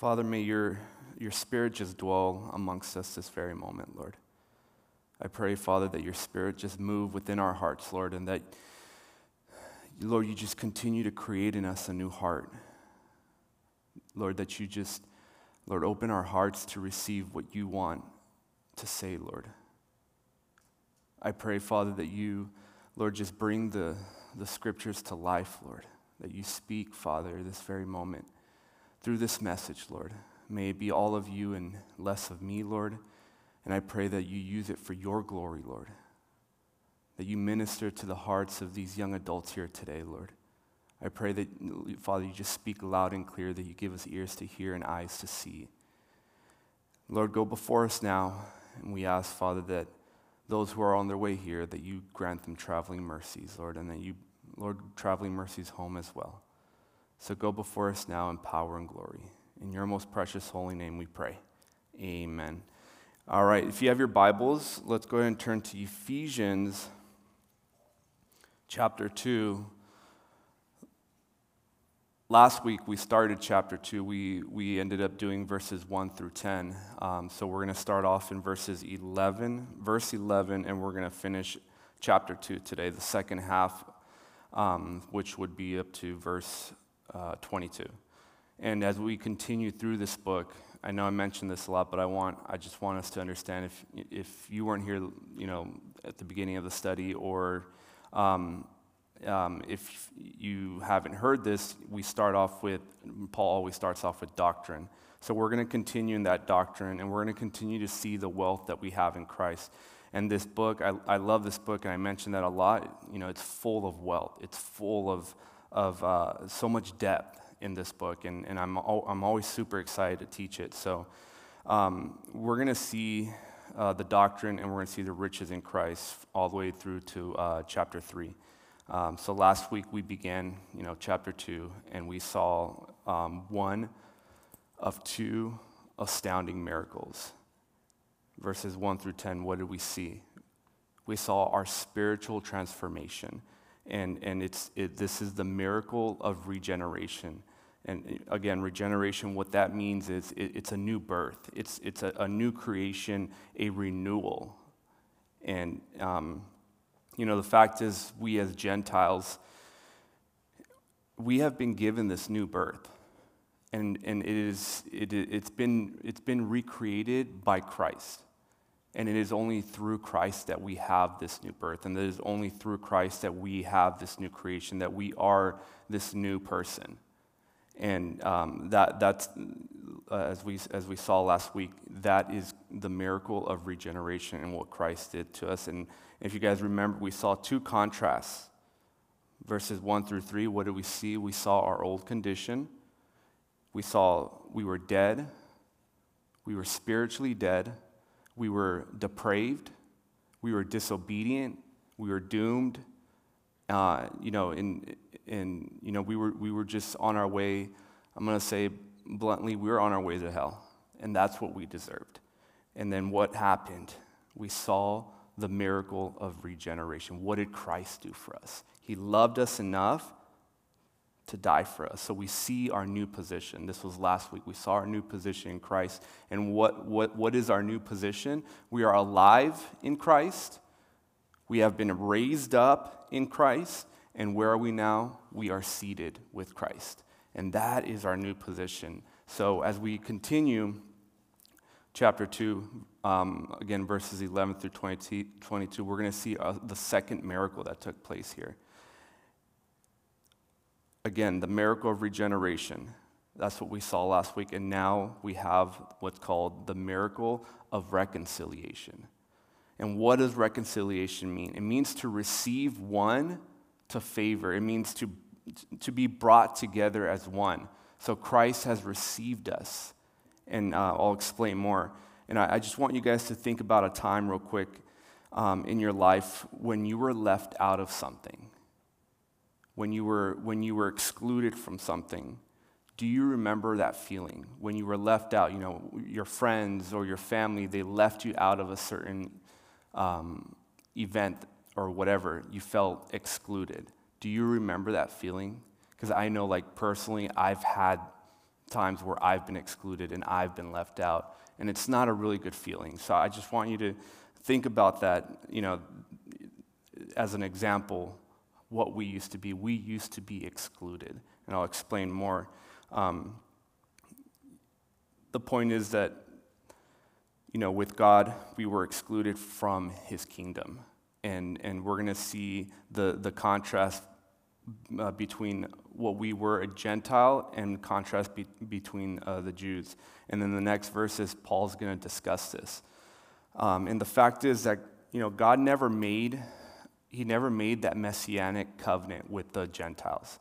Father, may your, your spirit just dwell amongst us this very moment, Lord. I pray, Father, that your spirit just move within our hearts, Lord, and that, Lord, you just continue to create in us a new heart. Lord, that you just, Lord, open our hearts to receive what you want to say, Lord. I pray, Father, that you, Lord, just bring the, the scriptures to life, Lord, that you speak, Father, this very moment through this message, Lord. May it be all of you and less of me, Lord. And I pray that you use it for your glory, Lord. That you minister to the hearts of these young adults here today, Lord. I pray that, Father, you just speak loud and clear, that you give us ears to hear and eyes to see. Lord, go before us now, and we ask, Father, that those who are on their way here, that you grant them traveling mercies, Lord, and that you, Lord, traveling mercies home as well. So go before us now in power and glory. In your most precious holy name we pray. Amen. All right, if you have your Bibles, let's go ahead and turn to Ephesians chapter 2. Last week we started chapter 2. We, we ended up doing verses 1 through 10. Um, so we're going to start off in verses 11, verse 11, and we're going to finish chapter 2 today, the second half, um, which would be up to verse uh, 22. And as we continue through this book, I know I mentioned this a lot, but I want I just want us to understand if if you weren't here, you know, at the beginning of the study, or um, um, if you haven't heard this, we start off with Paul always starts off with doctrine. So we're going to continue in that doctrine, and we're going to continue to see the wealth that we have in Christ. And this book, I, I love this book, and I mention that a lot. You know, it's full of wealth. It's full of of uh, so much depth in this book, and, and I'm, al- I'm always super excited to teach it. So um, we're going to see uh, the doctrine and we're going to see the riches in Christ all the way through to uh, chapter 3. Um, so last week we began, you know, chapter 2, and we saw um, one of two astounding miracles. Verses 1 through 10, what did we see? We saw our spiritual transformation. And, and it's, it, this is the miracle of regeneration. And again, regeneration, what that means is it, it's a new birth, it's, it's a, a, new creation, a renewal. And, um, you know, the fact is, we as Gentiles, we have been given this new birth. And, and it is, it, it's, been, it's been recreated by Christ. And it is only through Christ that we have this new birth. And it is only through Christ that we have this new creation, that we are this new person. And um, that, that's, uh, as, we, as we saw last week, that is the miracle of regeneration and what Christ did to us. And if you guys remember, we saw two contrasts. Verses 1 through 3, what did we see? We saw our old condition. We saw we were dead. We were spiritually dead we were depraved, we were disobedient, we were doomed. Uh, you know, and, and you know, we were, we were just on our way, I'm going to say bluntly, we were on our way to hell. And that's what we deserved. And then what happened? We saw the miracle of regeneration. What did Christ do for us? He loved us enough to die for us. So we see our new position. This was last week. We saw our new position in Christ. And what, what, what is our new position? We are alive in Christ. We have been raised up in Christ. And where are we now? We are seated with Christ. And that is our new position. So as we continue, chapter 2, um, again, verses 11 through 20, 22, we're going to see uh, the second miracle that took place here again, the miracle of regeneration. That's what we saw last week. And now we have what's called the miracle of reconciliation. And what does reconciliation mean? It means to receive one to favor, it means to, to be brought together as one. So Christ has received us. And uh, I'll explain more. And I, I, just want you guys to think about a time, real quick, um, in your life when you were left out of something when you were, when you were excluded from something, do you remember that feeling when you were left out? You know, your friends or your family, they left you out of a certain um, event or whatever, you felt excluded. Do you remember that feeling? Because I know, like, personally, I've had times where I've been excluded and I've been left out. And it's not a really good feeling. So I just want you to think about that, you know, as an example, what we used to be. We used to be excluded. And I'll explain more. Um, the point is that, you know, with God, we were excluded from his kingdom. And, and we're going to see the, the contrast uh, between what we were a Gentile and contrast be, between uh, the Jews. And then the next verses, Paul's going to discuss this. Um, and the fact is that you know God never made he never made that messianic covenant with the Gentiles,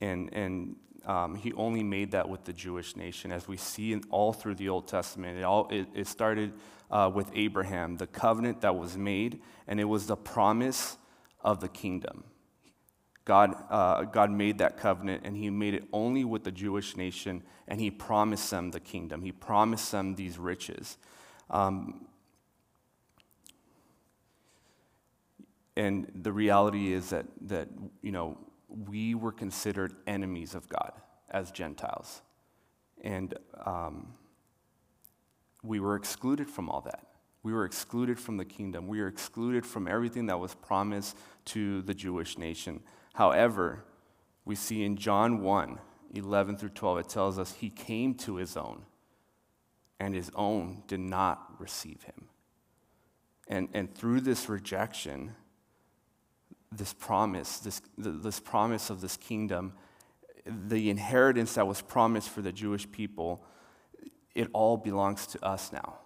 and and um, he only made that with the Jewish nation, as we see in, all through the Old Testament. It all it, it started uh, with Abraham, the covenant that was made, and it was the promise of the kingdom. God, uh, God made that covenant, and He made it only with the Jewish nation, and He promised them the kingdom. He promised them these riches. Um, and the reality is that, that, you know, we were considered enemies of God as Gentiles. And um, we were excluded from all that. We were excluded from the kingdom. We were excluded from everything that was promised to the Jewish nation. However, we see in John 1 11 through 12, it tells us he came to his own, and his own did not receive him. And, and through this rejection, this promise, this, this promise of this kingdom, the inheritance that was promised for the Jewish people, it all belongs to us now.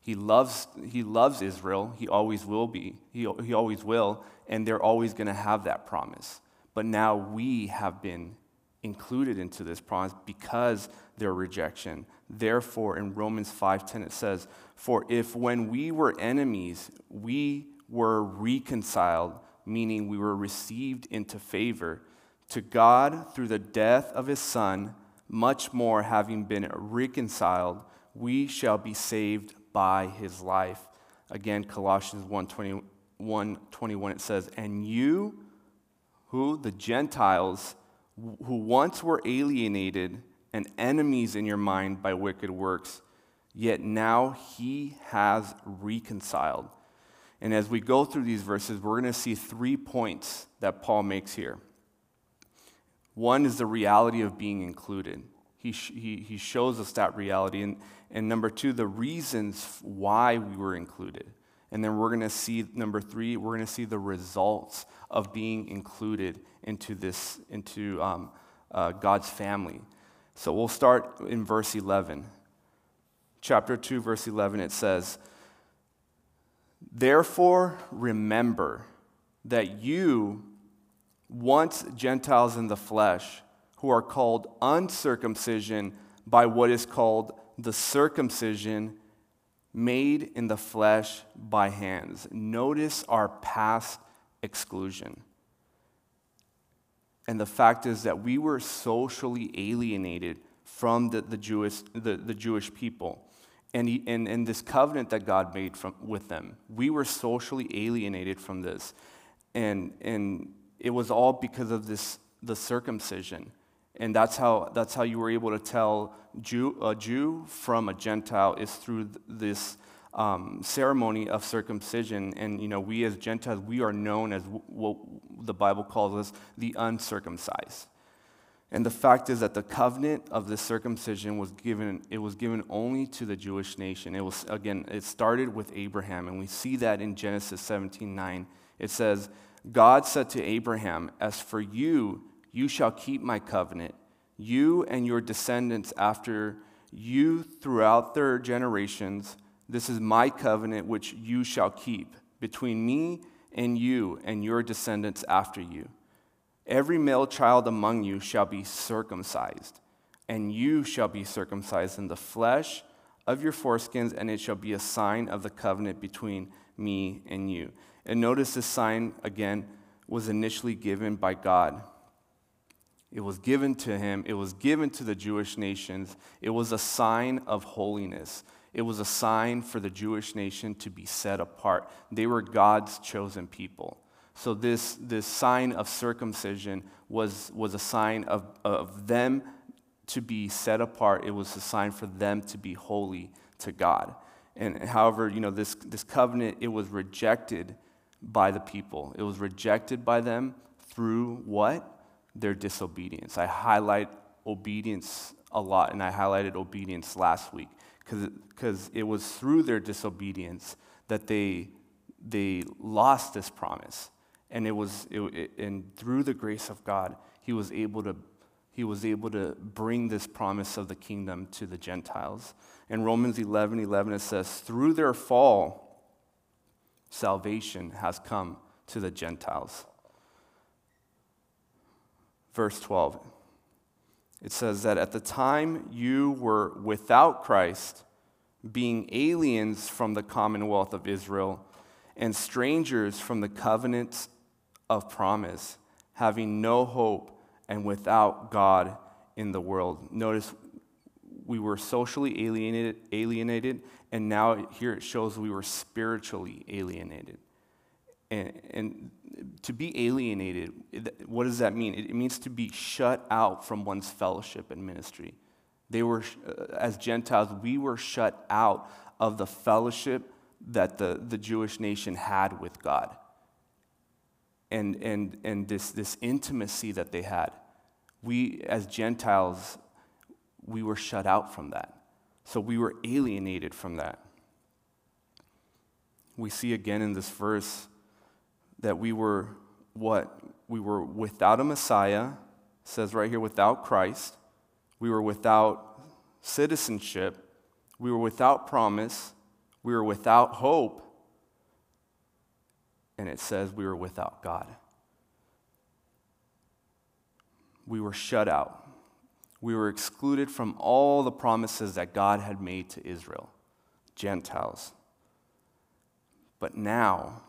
He loves, he loves Israel. He always will be. He, he always will. And they're always going to have that promise. But now we have been included into this promise because their rejection. Therefore, in Romans 5:10 it says, "For if when we were enemies, we were reconciled, meaning we were received into favor to God through the death of his son, much more having been reconciled, we shall be saved by his life." Again, Colossians 1:21 it says, "And you who? The Gentiles, who once were alienated and enemies in your mind by wicked works, yet now he has reconciled. And as we go through these verses, we're going to see three points that Paul makes here. One is the reality of being included. He, he, he shows us that reality. And, and number two, the reasons why we were included. And then we're going to see, number three, we're going to see the results of being included into this, into um, uh, God's family. So we'll start in verse 11. Chapter 2, verse 11, it says, Therefore remember that you, once Gentiles in the flesh, who are called uncircumcision by what is called the circumcision made in the flesh by hands. Notice our past exclusion. And the fact is that we were socially alienated from the, the, Jewish, the, the Jewish people. And, he, and, and this covenant that God made from, with them, we were socially alienated from this. And, and it was all because of this, the circumcision. And that's how, that's how you were able to tell Jew, a Jew from a Gentile is through this um, ceremony of circumcision. And, you know, we as Gentiles, we are known as what the Bible calls us the uncircumcised. And the fact is that the covenant of this circumcision was given, it was given only to the Jewish nation. It was, again, it started with Abraham, and we see that in Genesis 17 9. It says, God said to Abraham, As for you, you shall keep my covenant, you and your descendants after you throughout their generations. This is my covenant which you shall keep between me and you and your descendants after you. Every male child among you shall be circumcised, and you shall be circumcised in the flesh of your foreskins, and it shall be a sign of the covenant between me and you. And notice this sign, again, was initially given by God it was given to him, it was given to the Jewish nations. It was a sign of holiness. It was a sign for the Jewish nation to be set apart. They were God's chosen people. So, this, this sign of circumcision was, was a sign of, of them to be set apart, it was a sign for them to be holy to God. And however, you know, this, this covenant, it was rejected by the people. It was rejected by them through what? Their disobedience. I highlight obedience a lot, and I highlighted obedience last week because it was through their disobedience that they, they lost this promise. And it was, it, it, and through the grace of God, he was able to he was able to bring this promise of the kingdom to the Gentiles. In Romans 11 11, it says, Through their fall, salvation has come to the Gentiles. Verse 12, it says that at the time you were without Christ, being aliens from the commonwealth of Israel and strangers from the covenants of promise, having no hope and without God in the world. Notice we were socially alienated, alienated, and now here it shows we were spiritually alienated. And, and to be alienated, what does that mean? It means to be shut out from one's fellowship and ministry. They were, uh, as Gentiles, we were shut out of the fellowship that the, the Jewish nation had with God and, and, and this, this intimacy that they had. We, as Gentiles, we were shut out from that. So we were alienated from that. We see again in this verse that we were what? We were without a Messiah, says right here, without Christ. We were without citizenship. We were without promise. We were without hope and it says we were without God. We were shut out. We were excluded from all the promises that God had made to Israel, Gentiles. But now,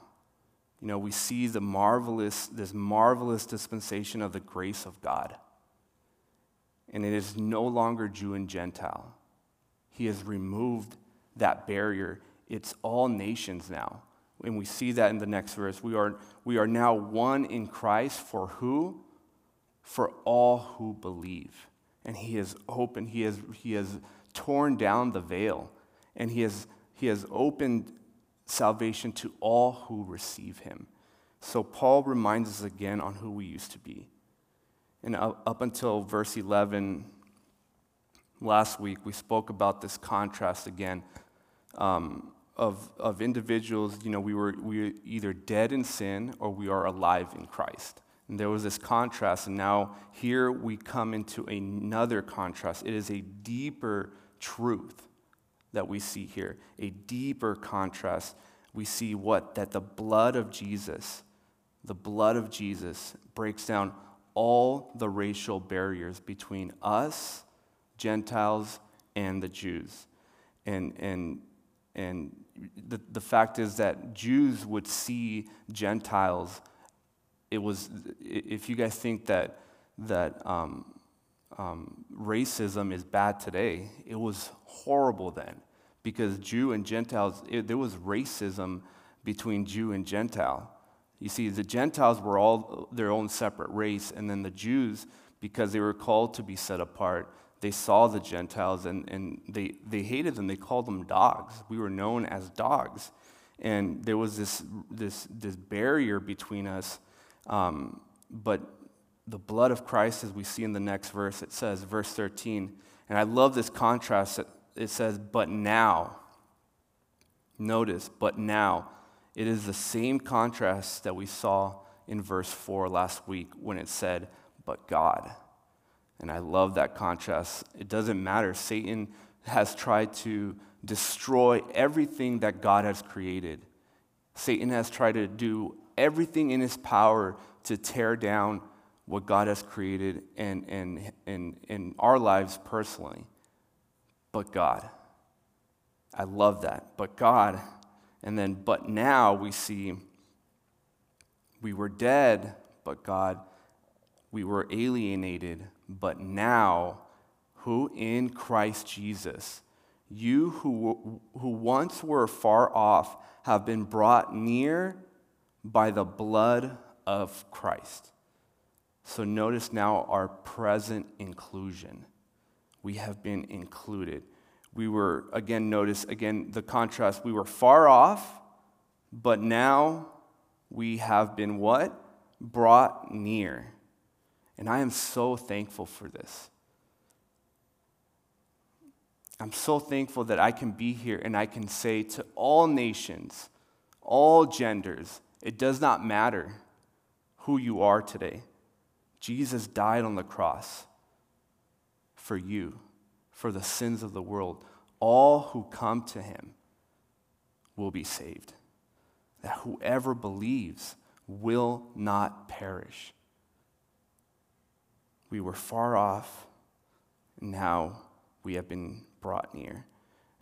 you know, we see the marvelous, this marvelous dispensation of the grace of God. And it is no longer Jew and Gentile. He has removed that barrier. It's all nations now. And we see that in the next verse. We are, we are now one in Christ for who? For all who believe. And he has opened, he has, he has torn down the veil, and he has, he has opened salvation to all who receive him. So Paul reminds us again on who we used to be. And up, until verse 11, last week, we spoke about this contrast again. Um, of, of individuals, you know, we were, we were either dead in sin or we are alive in Christ. And there was this contrast, and now here we come into another contrast. It is a deeper truth that we see here, a deeper contrast. We see what? That the blood of Jesus, the blood of Jesus breaks down all the racial barriers between us, Gentiles, and the Jews. And, and, and the, the fact is that Jews would see Gentiles. It was, if you guys think that, that um, um, racism is bad today, it was horrible then because Jew and Gentiles, it, there was racism between Jew and Gentile. You see, the Gentiles were all their own separate race, and then the Jews, because they were called to be set apart, they saw the Gentiles and, and they, they hated them. They called them dogs. We were known as dogs. And there was this, this, this barrier between us. Um, but the blood of Christ, as we see in the next verse, it says, verse 13, and I love this contrast. It says, but now. Notice, but now. It is the same contrast that we saw in verse 4 last week when it said, but God. And I love that contrast. It doesn't matter. Satan has tried to destroy everything that God has created. Satan has tried to do everything in his power to tear down what God has created and in, in, in our lives personally. But God. I love that. But God. And then, but now we see we were dead, but God, we were alienated, but now, who in Christ Jesus, you who, who once were far off have been brought near by the blood of Christ. So notice now our present inclusion. we have been included. We were, again, notice again the contrast. We were far off, but now we have been what? Brought near. And I am so thankful for this. I'm so thankful that I can be here and I can say to all nations, all genders, it does not matter who you are today. Jesus died on the cross for you, for the sins of the world. All who come to him will be saved. That whoever believes will not perish. We were far off, now we have been brought near.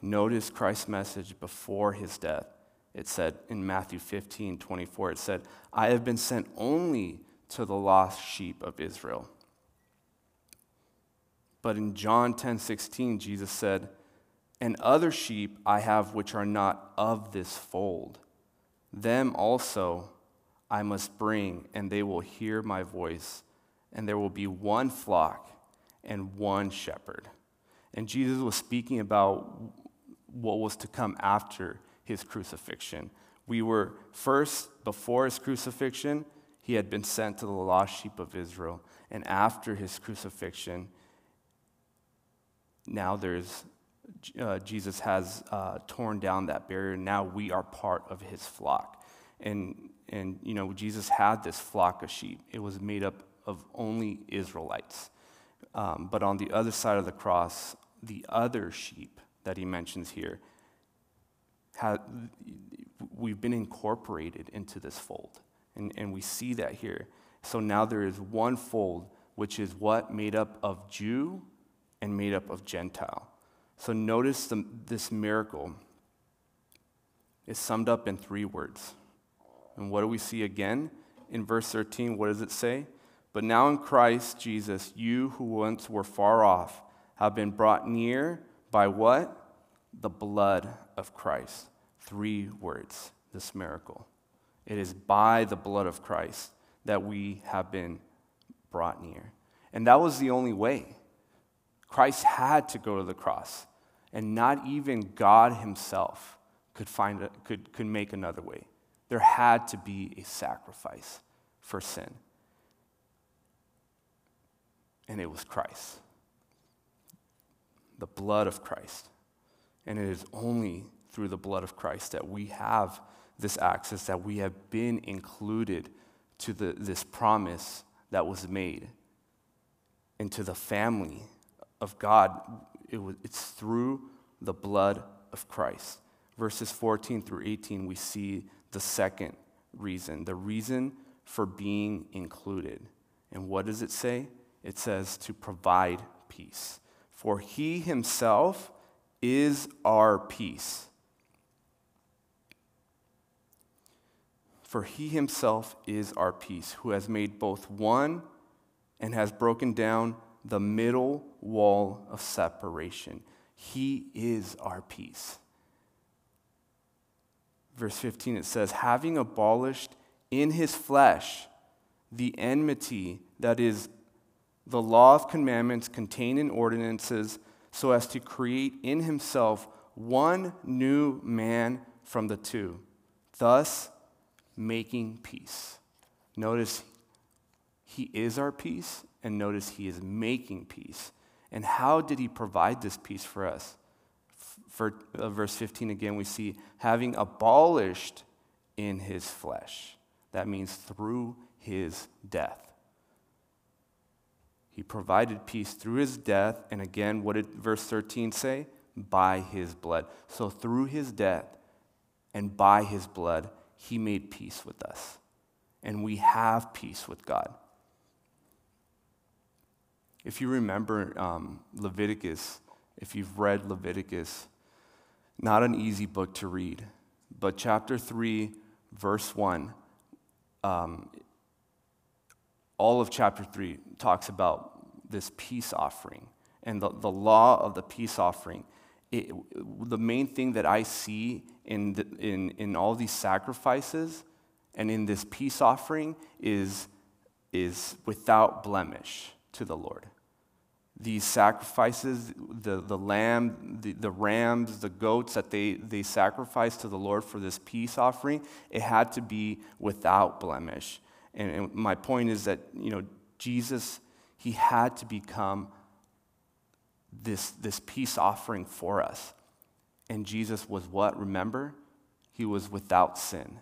Notice Christ's message before his death. It said in Matthew 15 24, it said, I have been sent only to the lost sheep of Israel. But in John 10 16, Jesus said, And other sheep I have which are not of this fold. Them also I must bring, and they will hear my voice, and there will be one flock and one shepherd. And Jesus was speaking about what was to come after his crucifixion. We were first, before his crucifixion, he had been sent to the lost sheep of Israel. And after his crucifixion, now there's uh, Jesus has uh, torn down that barrier. Now we are part of his flock. And, and, you know, Jesus had this flock of sheep. It was made up of only Israelites. Um, but on the other side of the cross, the other sheep that he mentions here, have, we've been incorporated into this fold. And, and we see that here. So now there is one fold, which is what? Made up of Jew and made up of Gentile. So notice the, this miracle is summed up in three words. And what do we see again? In verse 13, what does it say? But now in Christ Jesus, you who once were far off have been brought near by what? The blood of Christ. Three words, this miracle. It is by the blood of Christ that we have been brought near. And that was the only way. Christ had to go to the cross, and not even God Himself could, find a, could, could make another way. There had to be a sacrifice for sin. And it was Christ. The blood of Christ. And it is only through the blood of Christ that we have this access, that we have been included to the, this promise that was made into the family of God. It was, it's through the blood of Christ. Verses 14 through 18, we see the second reason, the reason for being included. And what does it say? It says to provide peace. For he himself is our peace. For he himself is our peace, who has made both one and has broken down the middle wall of separation. He is our peace. Verse 15, it says, having abolished in his flesh the enmity that is the law of commandments contained in ordinances, so as to create in himself one new man from the two, thus making peace. Notice he is our peace and notice he is making peace. And how did he provide this peace for us? For uh, verse 15 again, we see having abolished in his flesh. That means through his death. He provided peace through his death. And again, what did verse 13 say? By his blood. So through his death and by his blood, he made peace with us. And we have peace with God. If you remember um, Leviticus, if you've read Leviticus, not an easy book to read, but chapter 3, verse 1, um, all of chapter 3 talks about this peace offering and the, the law of the peace offering. It, the main thing that I see in, the, in, in all these sacrifices and in this peace offering is, is without blemish to the Lord these sacrifices, the, the lamb, the, the rams, the goats that they, they sacrificed to the Lord for this peace offering, it had to be without blemish. And, and my point is that, you know, Jesus, he had to become this, this peace offering for us. And Jesus was what? Remember? He was without sin.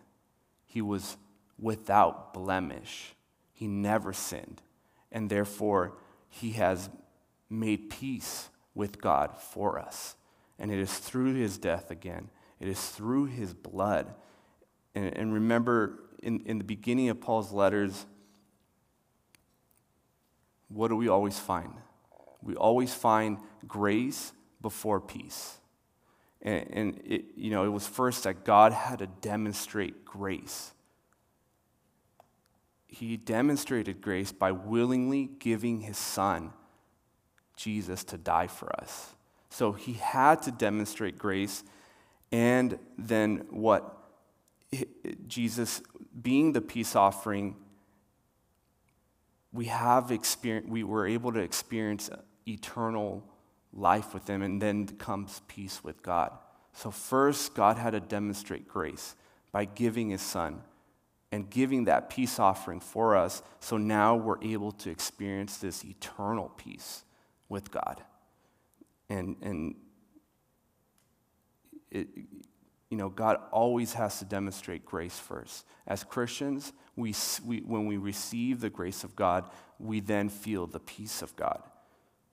He was without blemish. He never sinned. And therefore, he has made peace with God for us. And it is through his death again, it is through his blood. And, and remember, in, in the beginning of Paul's letters, what do we always find? We always find grace before peace. And, and it, you know, it was first that God had to demonstrate grace. He demonstrated grace by willingly giving his son Jesus to die for us. So he had to demonstrate grace. And then what? Jesus, being the peace offering, we have experience, we were able to experience eternal life with him, and then comes peace with God. So, first, God had to demonstrate grace by giving his son and giving that peace offering for us. So now we're able to experience this eternal peace with God. And, and it, you know, God always has to demonstrate grace first. As Christians, we, we, when we receive the grace of God, we then feel the peace of God.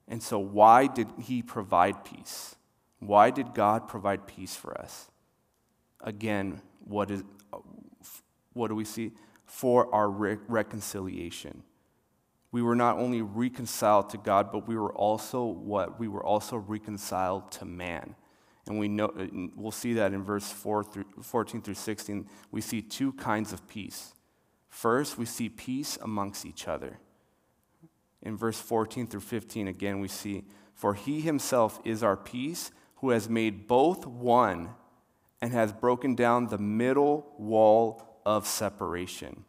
And so, why did He provide peace? Why did God provide peace for us? Again, what, is, what do we see? For our re- reconciliation we were not only reconciled to God, but we were also what? We were also reconciled to man. And we know, uh, we'll see that in verse 4 through, 14 through 16. We see two kinds of peace. First, we see peace amongst each other. In verse 14 through 15, again, we see, For he himself is our peace, who has made both one and has broken down the middle wall of separation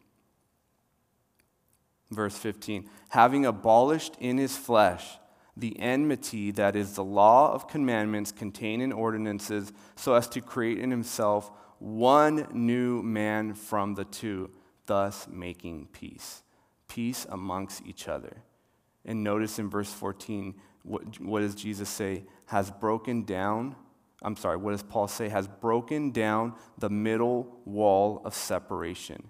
Verse 15 having abolished in his flesh the enmity that is the law of commandments contained in ordinances, so as to create in himself one new man from the two, thus making peace. Peace amongst each other. And notice in verse 14, what, what does Jesus say? Has broken down, I'm sorry, what does Paul say? Has broken down the middle wall of separation.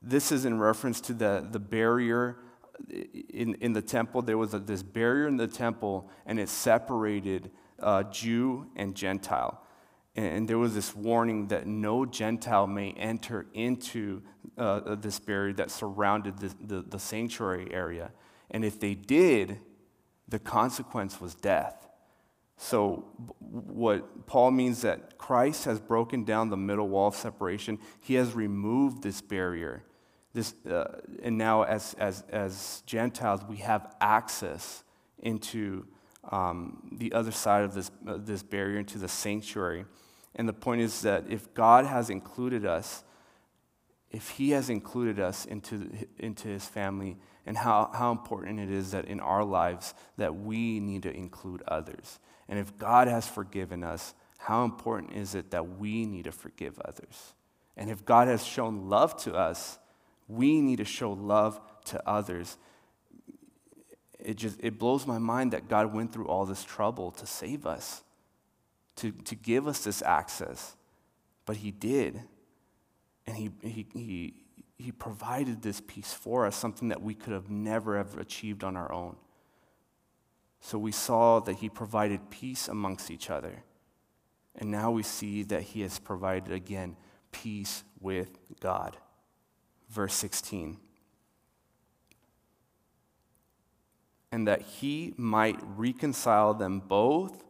This is in reference to the, the barrier in, in the temple. There was a, this barrier in the temple, and it separated uh, Jew and Gentile. And, and, there was this warning that no Gentile may enter into uh, this barrier that surrounded the, the, the sanctuary area. And if they did, the consequence was death. So, what Paul means that Christ has broken down the middle wall of separation. He has removed this barrier. This, uh, and now, as, as, as Gentiles, we have access into um, the other side of this, uh, this barrier, into the sanctuary. And the point is that if God has included us, if He has included us into, into His family, and how, how important it is that in our lives that we need to include others. And if God has forgiven us, how important is it that we need to forgive others? And if God has shown love to us, we need to show love to others. It just it blows my mind that God went through all this trouble to save us, to, to give us this access. But He did. And he, he, he, he provided this peace for us, something that we could have never have achieved on our own. So we saw that He provided peace amongst each other. And now we see that He has provided again peace with God verse 16. And that he might reconcile them both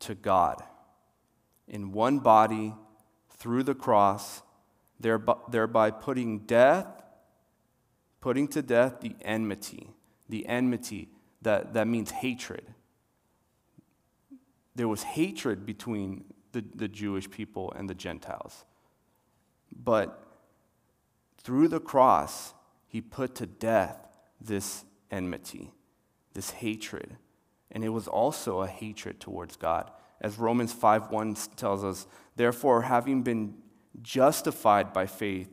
to God in one body through the cross, thereby putting death, putting to death the enmity. The enmity, that, that means hatred. There was hatred between the, the Jewish people and the Gentiles. But through the cross, he put to death this enmity. this hatred. And it was also a hatred towards God. As Romans 5 1 tells us, therefore, having been justified by faith,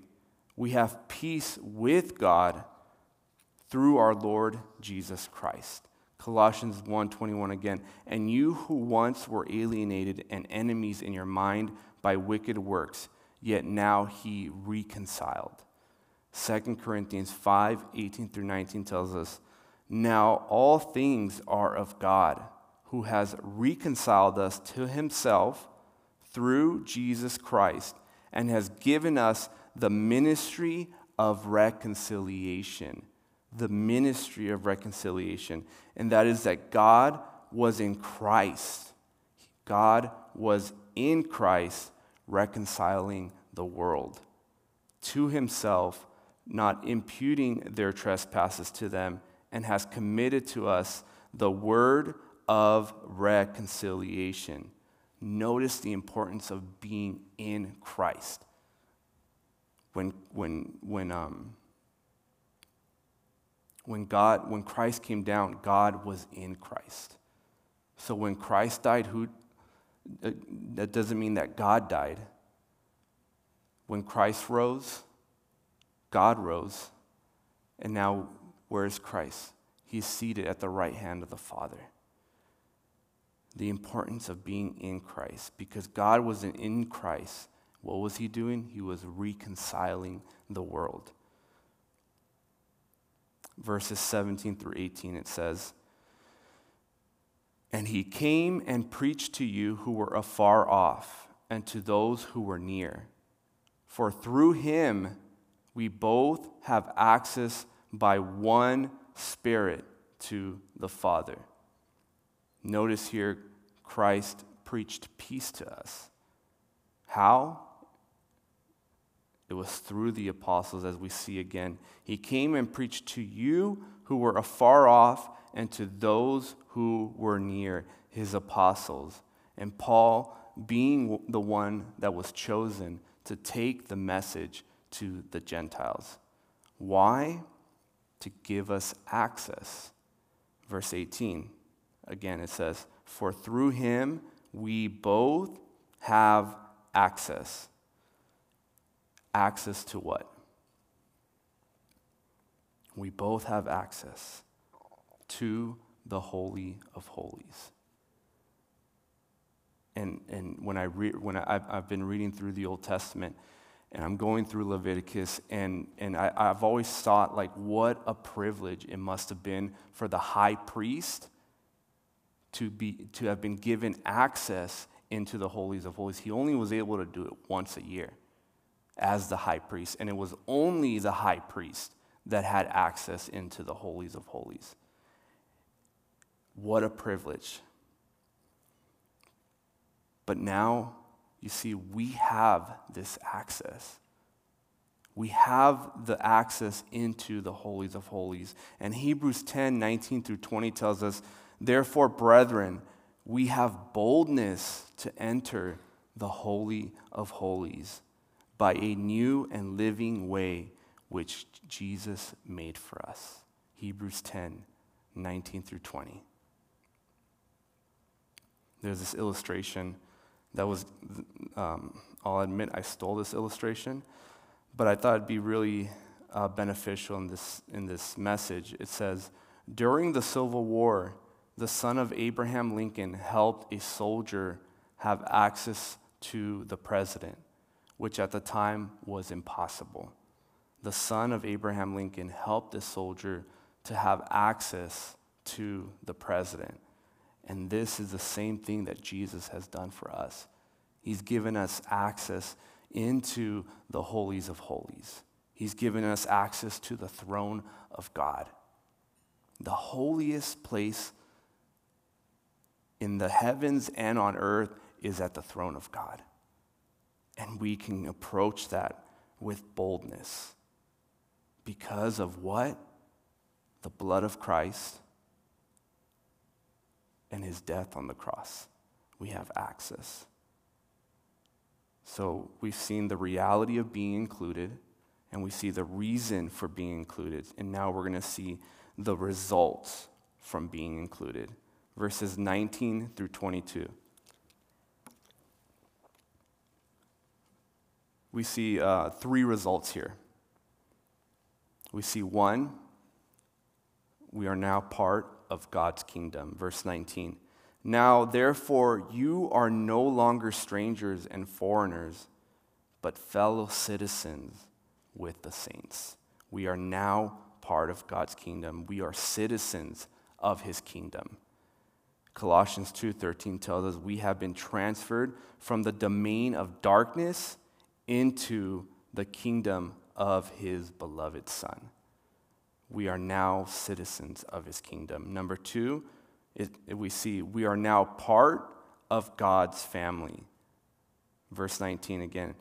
we have peace with God through our Lord Jesus Christ. Colossians 1:21 again, and you who once were alienated and enemies in your mind by wicked works, yet now he reconciled. 2 Corinthians 5:18 through 19 tells us, now all things are of God, who has reconciled us to himself through Jesus Christ and has given us the ministry of reconciliation the ministry of reconciliation, and that is that God was in Christ. God was in Christ reconciling the world to himself, not imputing their trespasses to them, and has committed to us the word of reconciliation. Notice the importance of being in Christ. When, when, when, um, when God, when Christ came down, God was in Christ. So when Christ died, who, uh, that doesn't mean that God died. When Christ rose, God rose. And now, where is Christ? He's seated at the right hand of the Father. The importance of being in Christ, because God was in Christ. What was he doing? He was reconciling the world verses 17 through 18, it says, And he came and preached to you who were afar off, and to those who were near. For through him we both have access by one Spirit to the Father. Notice here, Christ preached peace to us. How? It was through the apostles, as we see again. He came and preached to you who were afar off and to those who were near, his apostles. And Paul, being the one that was chosen to take the message to the Gentiles. Why? To give us access. Verse 18, again, it says, For through him we both have access access to what? We both have access to the Holy of Holies. And, and when, I re, when I, I've, I've been reading through the Old Testament, and I'm going through Leviticus, and, and I, I've always thought, like, what a privilege it must have been for the high priest to, be, to have been given access into the holies of holies. He only was able to do it once a year as the high priest, and it was only the high priest that had access into the holies of holies. What a privilege. But now, you see, we have this access. We have the access into the holies of holies. And Hebrews 10 19 through 20 tells us, Therefore, brethren, we have boldness to enter the Holy of Holies by a new and living way which Jesus made for us. Hebrews 10 19 through 20. There's this illustration that was, um, I'll admit I stole this illustration, but I thought it'd be really uh, beneficial in this, in this message. It says, During the Civil War, the son of Abraham Lincoln helped a soldier have access to the president which at the time was impossible. The son of Abraham Lincoln helped the soldier to have access to the president. And this is the same thing that Jesus has done for us. He's given us access into the holies of holies. He's given us access to the throne of God. The holiest place in the heavens and on earth is at the throne of God. And we can approach that with boldness. Because of what? The blood of Christ and his death on the cross. We have access. So we've seen the reality of being included, and we see the reason for being included. And now we're going to see the results from being included. Verses 19 through 22. We see uh, three results here. We see one, we are now part of God's kingdom. Verse 19. Now, therefore, you are no longer strangers and foreigners, but fellow citizens with the saints. We are now part of God's kingdom. We are citizens of his kingdom. Colossians 2:13 tells us we have been transferred from the domain of darkness into the kingdom of his beloved son we are now citizens of his kingdom. Number two, it, we see we are now part of God's family. Verse 19 again,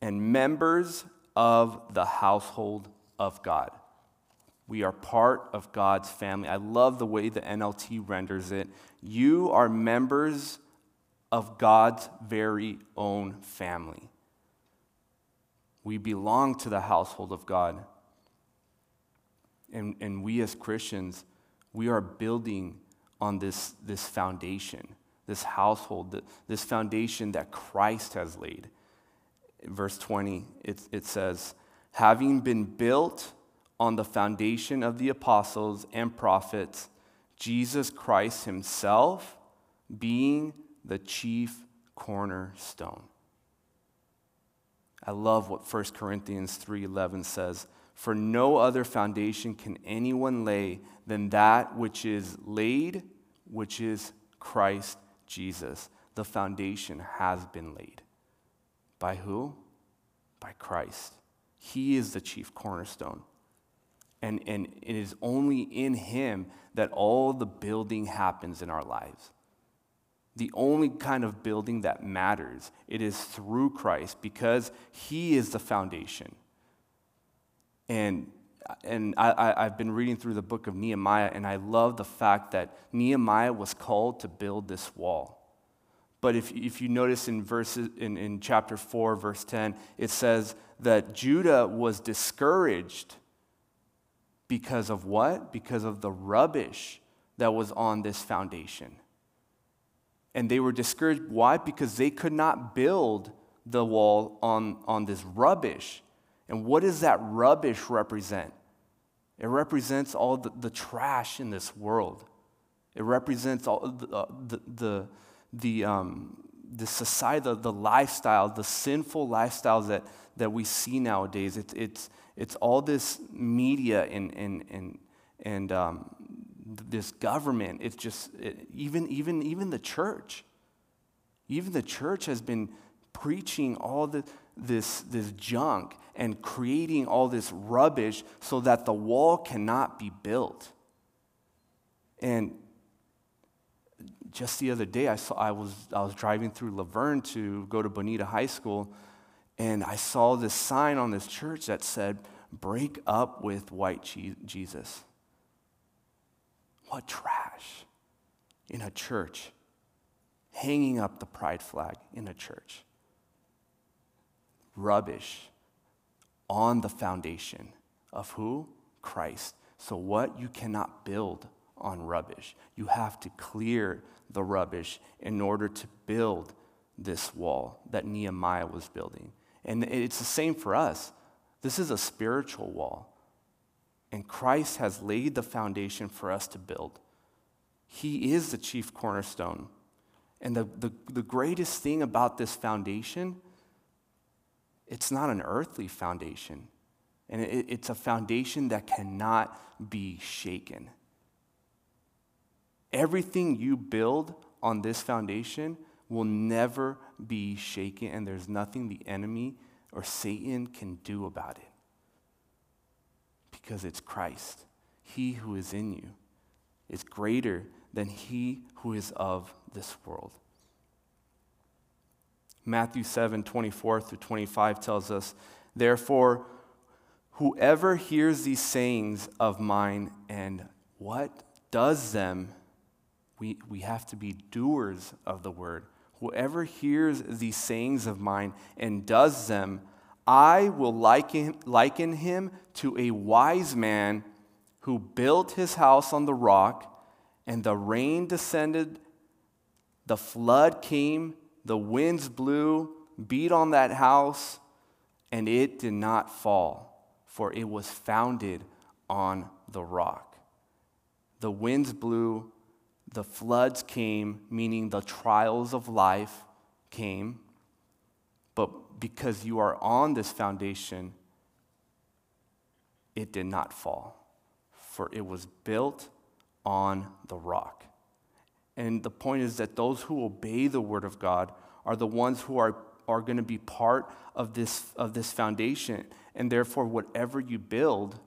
and members of the household of God. We are part of God's family. I love the way the NLT renders it. You are members of God's very own family. We belong to the household of God. And, and we as Christians, we are building on this, this foundation, this household, this foundation that Christ has laid. verse 20, it, it says, having been built on the foundation of the apostles and prophets, Jesus Christ himself being the chief cornerstone. I love what 1 Corinthians 3:11 says. For no other foundation can anyone lay than that which is laid, which is Christ Jesus. The foundation has been laid. By who? By Christ. He is the chief cornerstone. And, and it is only in Him that all the building happens in our lives. The only kind of building that matters, it is through Christ because He is the foundation. And, and I, I, have been reading through the book of Nehemiah, and I love the fact that Nehemiah was called to build this wall. But if, if you notice in, verses, in, in chapter 4, verse 10, it says that Judah was discouraged because of what? Because of the rubbish that was on this foundation. And they were discouraged. Why? Because they could not build the wall on, on this rubbish. And what does that rubbish represent? It represents all the, the trash in this world. It represents all the, uh, the, the, the, um, the society, the, the lifestyle, the sinful lifestyles that, that we see nowadays. It's, it's, it's all this media and, and, and, and um, this government. It's just, it, even, even, even the church. Even the church has been preaching all the, this, this junk and creating all this rubbish so that the wall cannot be built. And just the other day, I, saw, I, was, I was driving through La Verne to go to Bonita High School, and I saw this sign on this church that said, Break up with white Jesus. What trash in a church, hanging up the pride flag in a church rubbish on the foundation of who? Christ. So, what? You cannot build on rubbish. You have to clear the rubbish in order to build this wall that Nehemiah was building. And it's the same for us. This is a spiritual wall. And Christ has laid the foundation for us to build. He is the chief cornerstone. And the, the, the greatest thing about this foundation it's not an earthly foundation, and it, it's a foundation that cannot be shaken. Everything you build on this foundation will never be shaken, and there's nothing the enemy or Satan can do about it. Because it's Christ. He who is in you is greater than he who is of this world. Matthew 7 24 through 25 tells us, Therefore, whoever hears these sayings of mine and what does them, we, we have to be doers of the word. Whoever hears these sayings of mine and does them, I will liken, liken him to a wise man who built his house on the rock, and the rain descended, the flood came, the winds blew, beat on that house, and it did not fall, for it was founded on the rock. The winds blew, the floods came, meaning the trials of life came. But because you are on this foundation, it did not fall, for it was built on the rock. And the point is that those who obey the word of God are the ones who are, are going to be part of this, of this foundation. And therefore, whatever you build,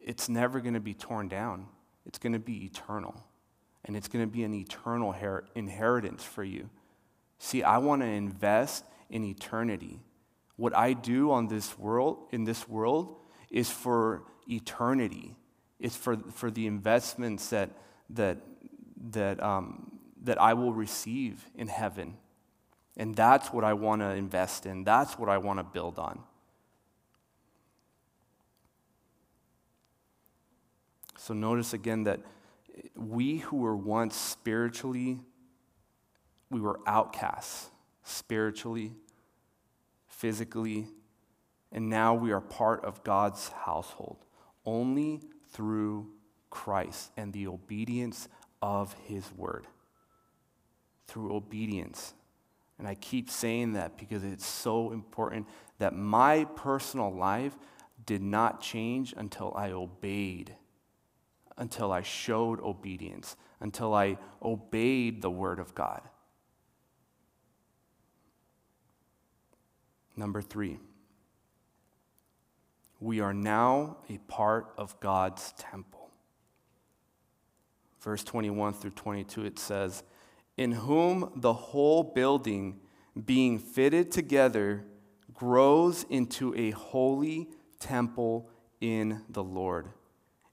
it's never going to be torn down. It's going to be eternal. And it's going to be an eternal her- inheritance for you. See, I want to invest in eternity. What I do on this world, in this world, is for eternity. It's for, for the investments that, that, that, um, that I will receive in heaven. And that's what I want to invest in. That's what I want to build on. So notice again that we who were once spiritually, we were outcasts spiritually, physically, and now we are part of God's household only through Christ and the obedience of his word. Through obedience. And I keep saying that because it's so important that my personal life did not change until I obeyed until I showed obedience, until I obeyed the word of God. Number three, we are now a part of God's temple. Verse 21 through 22, it says, In whom the whole building, being fitted together, grows into a holy temple in the Lord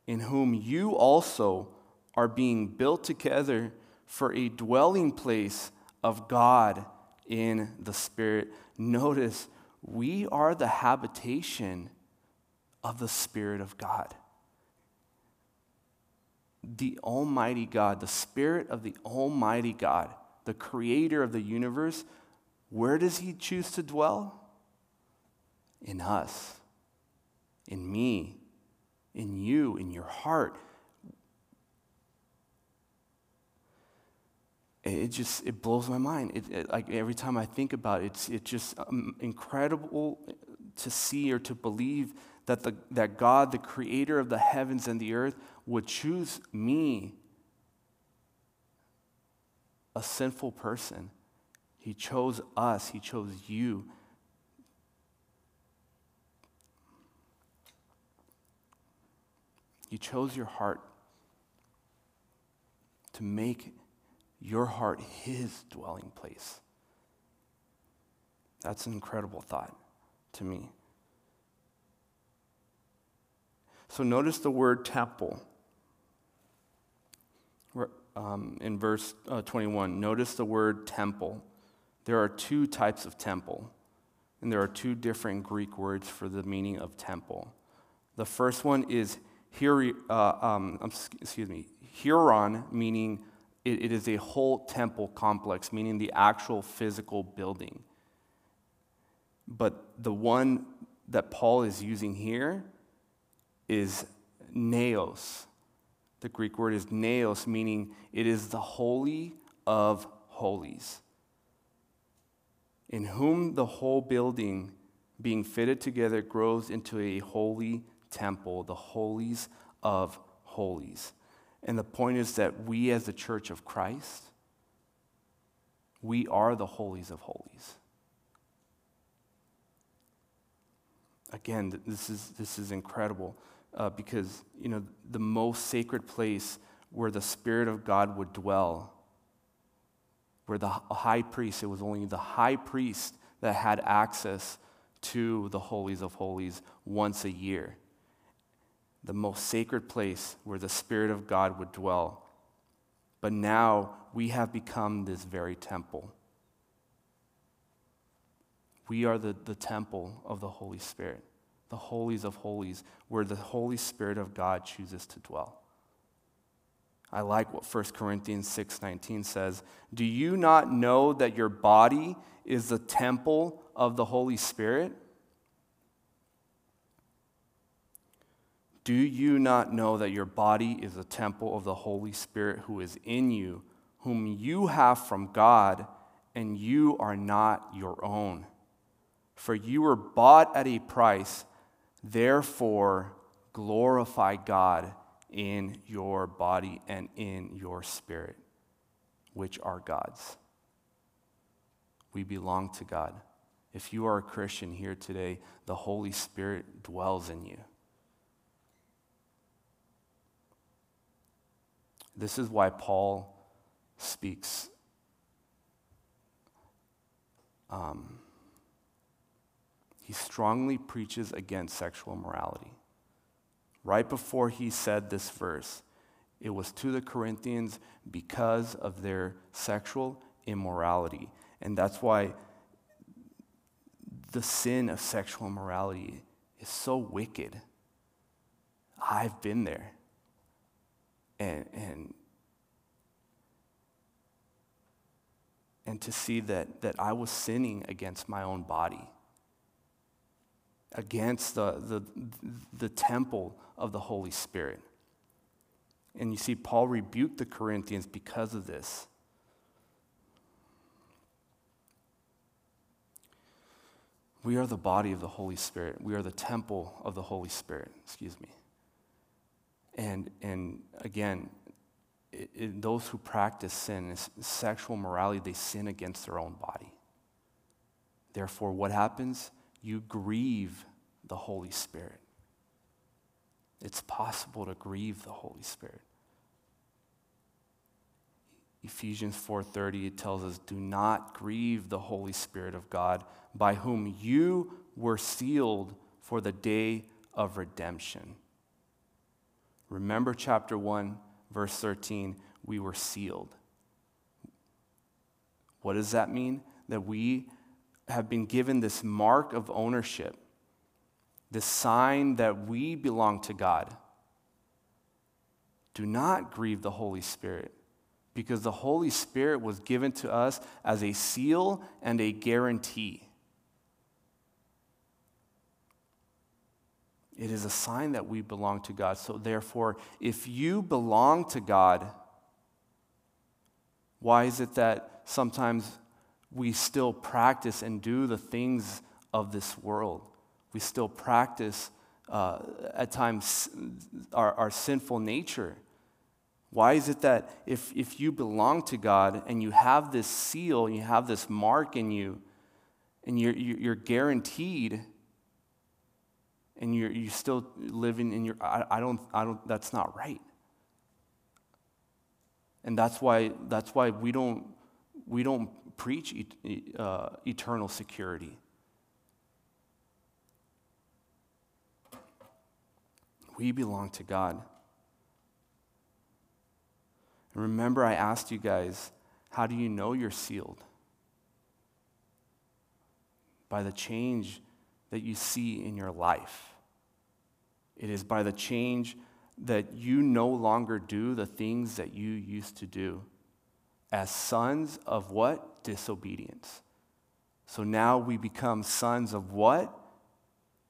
in whom you also are being built together for a dwelling place of God in the Spirit. Notice, we are the habitation of the Spirit of God. The Almighty God, the Spirit of the Almighty God, the Creator of the universe, where does He choose to dwell? In us, in me, in you, in your heart. It just it blows my mind. It, it, like every time I think about it, it's just um, incredible to see or to believe that the that God, the Creator of the heavens and the earth, would choose me, a sinful person. He chose us. He chose you You chose your heart to make your heart His dwelling place. That's an incredible thought to me. So notice the word temple. Um, in verse uh, 21, notice the word temple. There are two types of temple, and there are two different Greek words for the meaning of temple. The first one is here, uh, um, um excuse me, hieron, meaning it, it is a whole temple complex, meaning the actual physical building. But the one that Paul is using here is naos. The Greek word is naos, meaning it is the holy of holies, in whom the whole building, being fitted together, grows into a holy temple, the holies of holies. And the point is that we, as the church of Christ, we are the holies of holies. Again, this is, this is incredible uh, because, you know, the most sacred place where the Spirit of God would dwell, where the high priest, it was only the high priest that had access to the holies of holies once a year the most sacred place where the Spirit of God would dwell. But now we have become this very temple. We are the, the temple of the Holy Spirit. The holies of holies, where the Holy Spirit of God chooses to dwell. I like what 1 Corinthians 6:19 says, "Do you not know that your body is the temple of the Holy Spirit?" Do you not know that your body is a temple of the Holy Spirit who is in you, whom you have from God, and you are not your own? For you were bought at a price, therefore glorify God in your body and in your spirit, which are God's. We belong to God. If you are a Christian here today, the Holy Spirit dwells in you. This is why Paul speaks. Um, he strongly preaches against sexual morality. Right before he said this verse, it was to the Corinthians because of their sexual immorality. And that's why the sin of sexual immorality is so wicked. I've been there and, and, and to see that, that I was sinning against my own body, against the, the, the temple of the Holy Spirit. And you see, Paul rebuked the Corinthians because of this. We are the body of the Holy Spirit. We are the temple of the Holy Spirit, excuse me. And, and again, it, it, those who practice sin, sexual morality, they sin against their own body. Therefore, what happens? You grieve the Holy Spirit. It's possible to grieve the Holy Spirit. Ephesians 4:30 it tells us do not grieve the Holy Spirit of God by whom you were sealed for the day of redemption. Remember chapter 1, verse 13, we were sealed. What does that mean? That we have been given this mark of ownership, this sign that we belong to God. Do not grieve the Holy Spirit because the Holy Spirit was given to us as a seal and a guarantee. It is a sign that we belong to God. So, therefore, if you belong to God, why is it that sometimes we still practice and do the things of this world? We still practice, uh, at times, our, our sinful nature. Why is it that if, if you belong to God and you have this seal, you have this mark in you, and you're, you're guaranteed and you're, you're still living in your I, I, don't i don't that's not right and that's why that's why we don't we don't preach et, uh, eternal security we belong to god and remember i asked you guys how do you know you're sealed by the change that you see in your life. It is by the change that you no longer do the things that you used to do as sons of what? Disobedience. So now we become sons of what?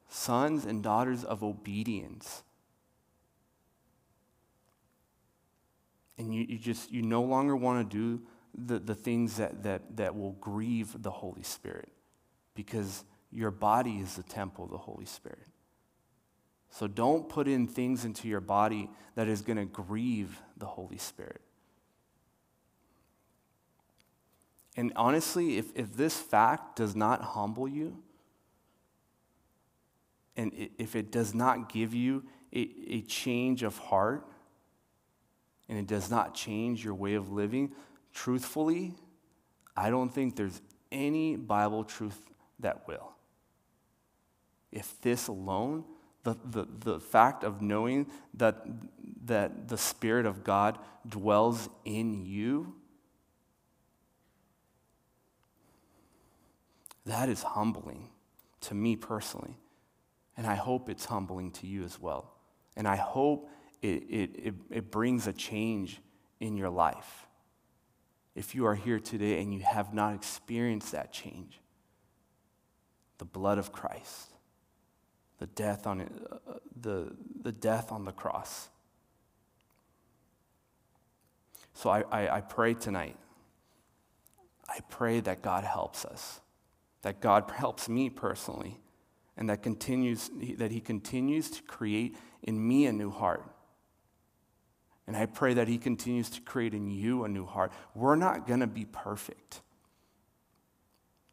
Sons and daughters of obedience. And you, you just, you no longer want to do the, the things that, that, that will grieve the Holy Spirit because your body is the temple of the Holy Spirit. So don't put in things into your body that is going to grieve the Holy Spirit. And honestly, if, if this fact does not humble you, and if it does not give you a, a change of heart, and it does not change your way of living, truthfully, I don't think there's any Bible truth that will. If this alone, the, the, the fact of knowing that, that the Spirit of God dwells in you, that is humbling to me personally. And I hope it's humbling to you as well. And I hope it, it, it, it brings a change in your life. If you are here today and you have not experienced that change, the blood of Christ, the death on, uh, the, the death on the cross. So I, I, I pray tonight. I pray that God helps us, that God helps me personally, and that continues that He continues to create in me a new heart and I pray that He continues to create in you a new heart. We're not going to be perfect.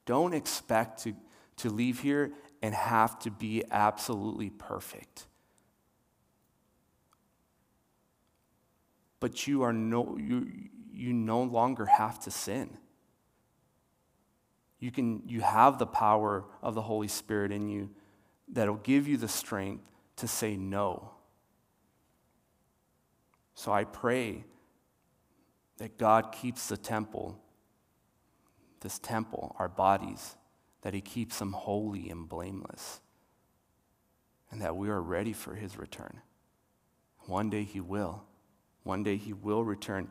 Don't expect to, to leave here and have to be absolutely perfect. But you, are no, you, you no longer have to sin. You, can, you have the power of the Holy Spirit in you that'll give you the strength to say no. So I pray that God keeps the temple, this temple, our bodies, that He keeps them holy and blameless, and that we are ready for His return. One day He will. One day He will return.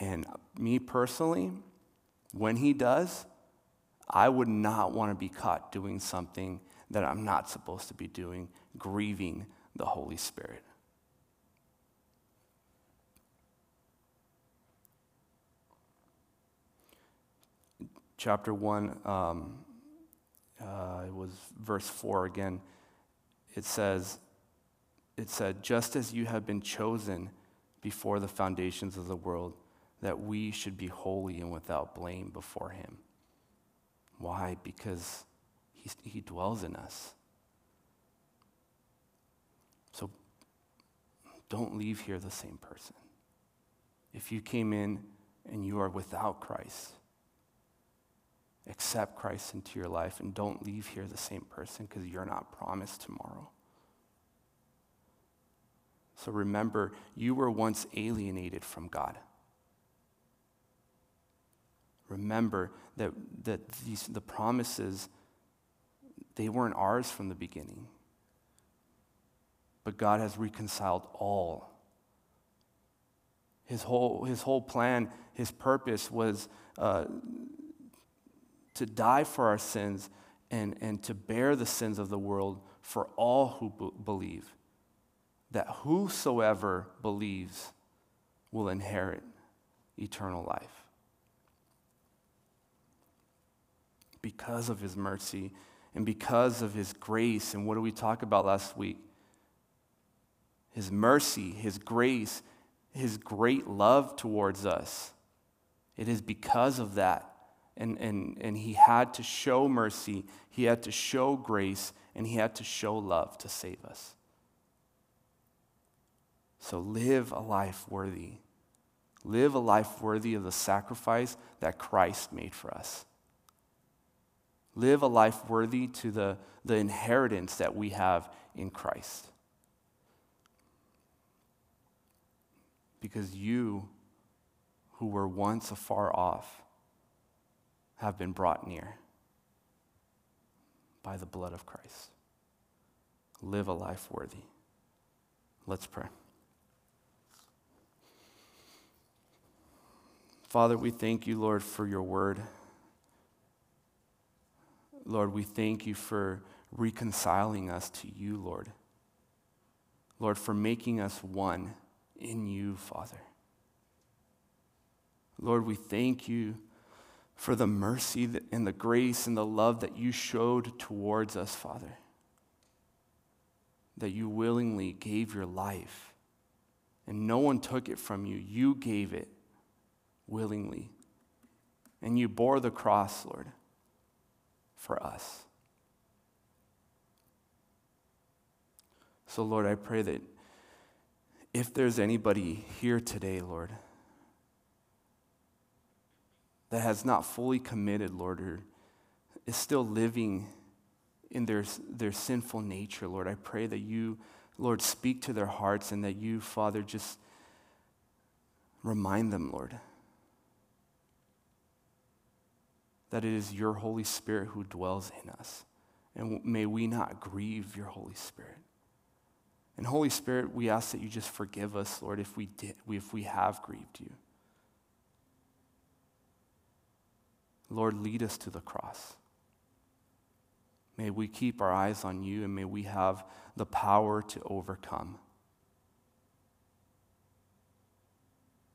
And me personally, when He does, I would not want to be caught doing something that I'm not supposed to be doing, grieving the Holy Spirit. chapter 1, um, uh, it was verse 4 again. It says, it said, just as you have been chosen before the foundations of the world, that we should be holy and without blame before him. Why? Because he, he dwells in us. So don't leave here the same person. If you came in and you are without Christ, accept Christ into your life and don't leave here the same person because you're not promised tomorrow. So remember, you were once alienated from God. Remember that, that these, the promises, they weren't ours from the beginning. But God has reconciled all. His whole, his whole plan, his purpose was uh, to die for our sins and, and to bear the sins of the world for all who b- believe. That whosoever believes will inherit eternal life. Because of his mercy and because of his grace. And what did we talk about last week? His mercy, his grace, his great love towards us. It is because of that and, and, and he had to show mercy, he had to show grace, and he had to show love to save us. So live a life worthy. Live a life worthy of the sacrifice that Christ made for us. Live a life worthy to the, the inheritance that we have in Christ. Because you, who were once afar off, have been brought near by the blood of Christ. Live a life worthy. Let's pray. Father, we thank you, Lord, for your word. Lord, we thank you for reconciling us to you, Lord. Lord, for making us one in you, Father. Lord, we thank you for the mercy and the grace and the love that you showed towards us, Father. That you willingly gave your life, and no one took it from you. You gave it willingly. And you bore the cross, Lord, for us. So, Lord, I pray that if there's anybody here today, Lord, that has not fully committed, Lord, or is still living in their, their sinful nature, Lord, I pray that you, Lord, speak to their hearts and that you, Father, just remind them, Lord, that it is your Holy Spirit who dwells in us And may we not grieve your Holy Spirit. And Holy Spirit, we ask that you just forgive us, Lord, if we, did, if we have grieved you. Lord, lead us to the cross. May we keep our eyes on you and may we have the power to overcome.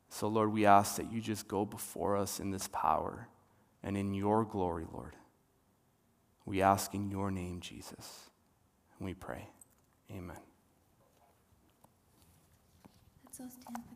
So, Lord, we ask that you just go before us in this power and in your glory, Lord. We ask in your name, Jesus. And we pray. Amen. Let's all stand.